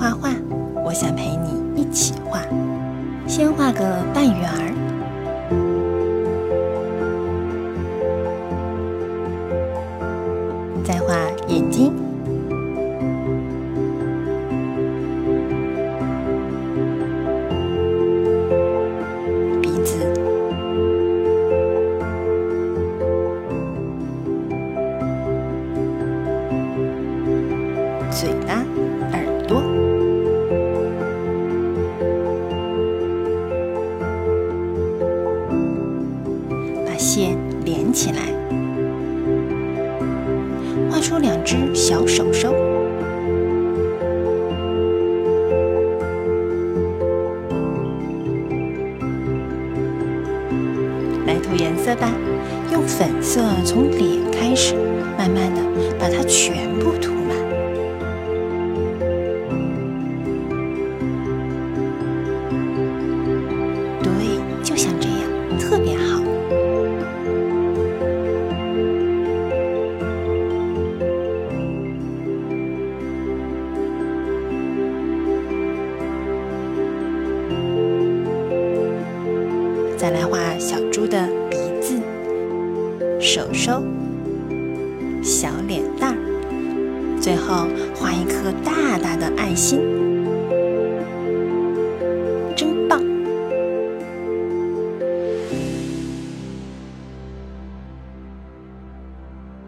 画画，我想陪你一起画。先画个半圆儿，再画眼睛、鼻子、嘴巴、线连起来，画出两只小手手。来涂颜色吧，用粉色从脸开始，慢慢的把它全部涂再来画小猪的鼻子、手手、小脸蛋儿，最后画一颗大大的爱心。